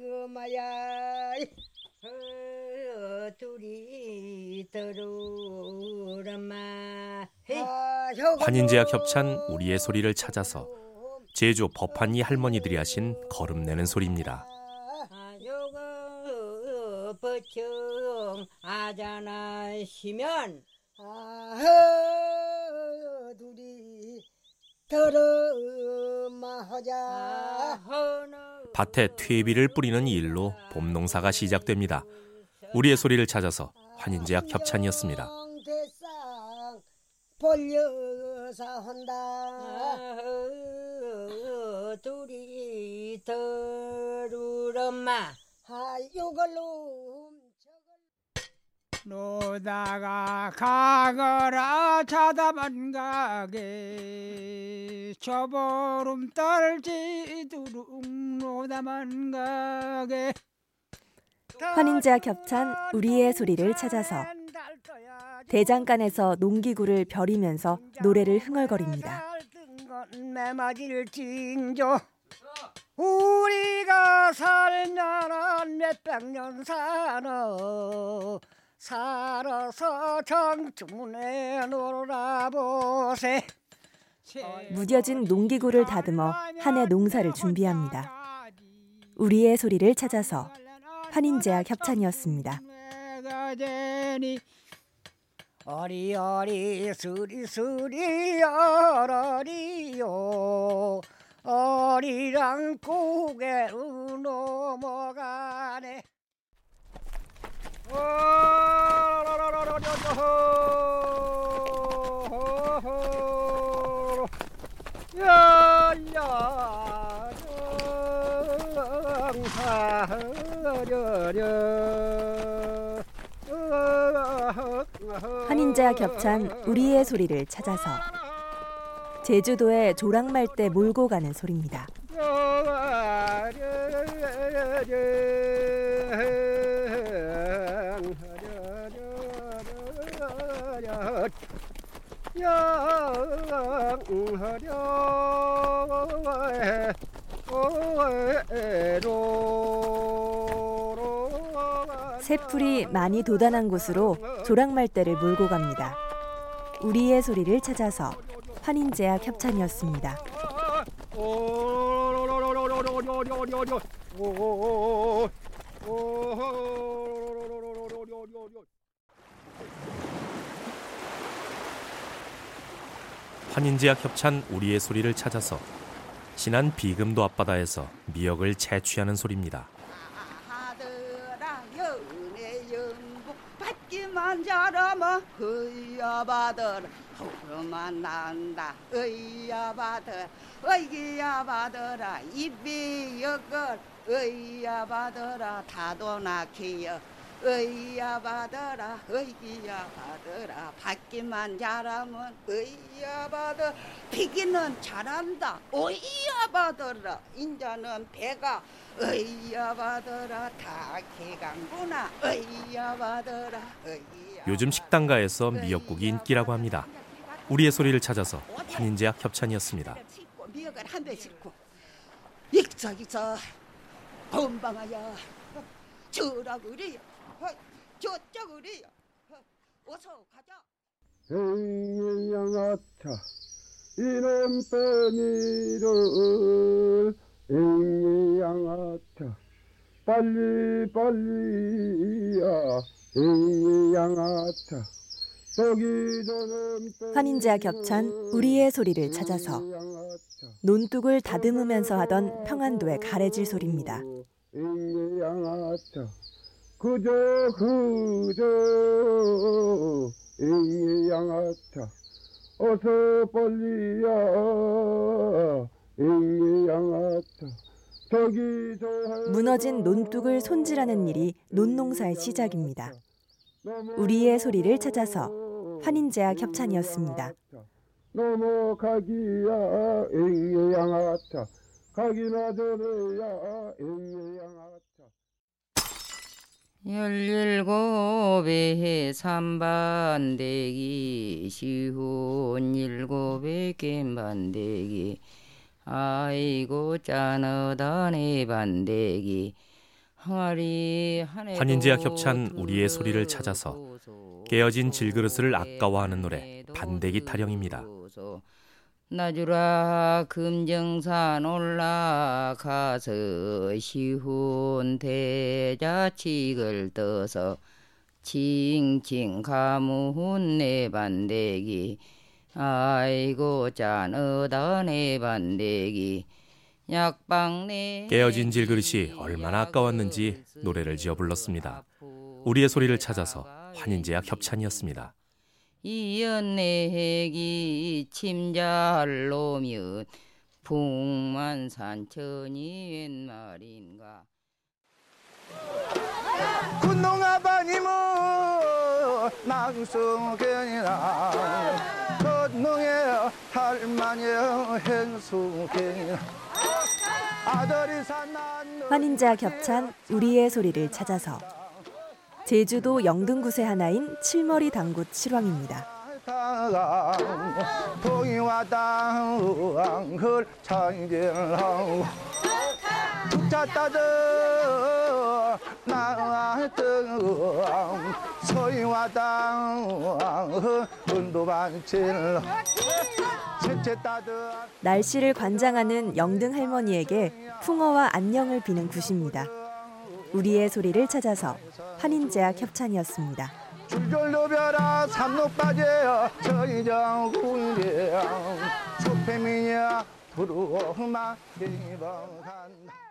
들러마야 둘이 들어오라마 환인제약 협찬 우리의 소리를 찾아서 제주 법한이 할머니들이 하신 거름 내는 소리입니다. 버청 아자나 시면 아 둘이 밭에 퇴비를 뿌리는 일로 봄 농사가 시작됩니다. 우리의 소리를 찾아서 환인제약 협찬이었습니다. 노다가 가거라 자다만 가게. 저보름 떨지두룩 노다만 가게. 환인제와 겹찬 우리의 소리를 찾아서 대장간에서 농기구를 벼리면서 노래를 흥얼거립니다. 우리가 살면은 몇백 년 살아 살아서 정춘에 놀아보세. 무뎌진 농기구를 다듬어 한 해 농사를 준비합니다. 우리의 소리를 찾아서 환인제약 협찬이었습니다. 어리어리 수리수리 어러리요. 어리랑 고개로 넘어가네 환인제와 겹찬 우리의 소리를 찾아서 제주도에 조랑말때 몰고 가는 소리입니다. 새풀이 많이 돋아난 곳으로 조랑말대를 몰고 갑니다. 우리의 소리를 찾아서 환인제약 협찬이었습니다. 환인제약 협찬 우리의 소리를 찾아서 신안 비금도 앞바다에서 미역을 채취하는 소리입니다. 받기만 잘하면 의야 받으라 호르만 난다. 의야 받으라 의기야 받으라 입이 역을 의야 받으라 타도나 키여 의야 받으라 의기야 받으라. 받기만 잘하면 의야 받으라 피기는 잘한다. 의야 받으라. 인자는 배가 의야 받으라. 다 개강구나. 의야 받으라. 의야 요즘 식당가에서 미역국이 인기라고 합니다. 우리의 소리를 찾아서 환인제약 협찬이었습니다. 미역을 한배 싣고. 익저기서 건방아야 저라 그래요 저쪽 그래요 어서 가자. 양아차 이놈 빼니를. 양아차 빨리 빨리야. 양아차 환인제와 겹찬 우리의 소리를 찾아서 논둑을 다듬으면서 하던 평안도의 가래질 소리입니다. 그저 그저 양아차 어서 빨리야. 양아차 무너진 논둑을 손질하는 일이 논농사의 시작입니다. 우리의 소리를 찾아서 환인제약 협찬이었습니다. 넘어가기야 양아차. 가기나 전에야 양아차 열일곱에 삼반대기 시훈 일곱에 겜반대기 아이고 내 반대기 환인제와 겹찬 우리의 소리를 찾아서 깨어진 질그릇을 아까워하는 노래 반대기 타령입니다. 나주라 금정산 올라가서 시훈 대자칙을 떠서 칭칭 가문 내 반대기 아이고 짠하다 내 반대기 약방 내 깨어진 질그릇이 얼마나 아까웠는지 노래를 지어 불렀습니다. 우리의 소리를 찾아서 환인제와 협찬이었습니다. 이연내기 침잘 놓면 풍만산천이 웬 말인가? 군농아바님은 낭성견이나 건농의 할머니의 행수견 아들이 산난 환인제와 겹찬 우리의 소리를 찾아서 제주도 영등구세 하나인 칠머리 채채 따듯 날씨를 관장하는 영등 할머니에게 풍어와 안녕을 비는 굿입니다. 우리의 소리를 찾아서 환인제와 협찬이었습니다. 줄줄 노벼라 삼록바지여 저희정군이야 소패미야 두루마 이방한다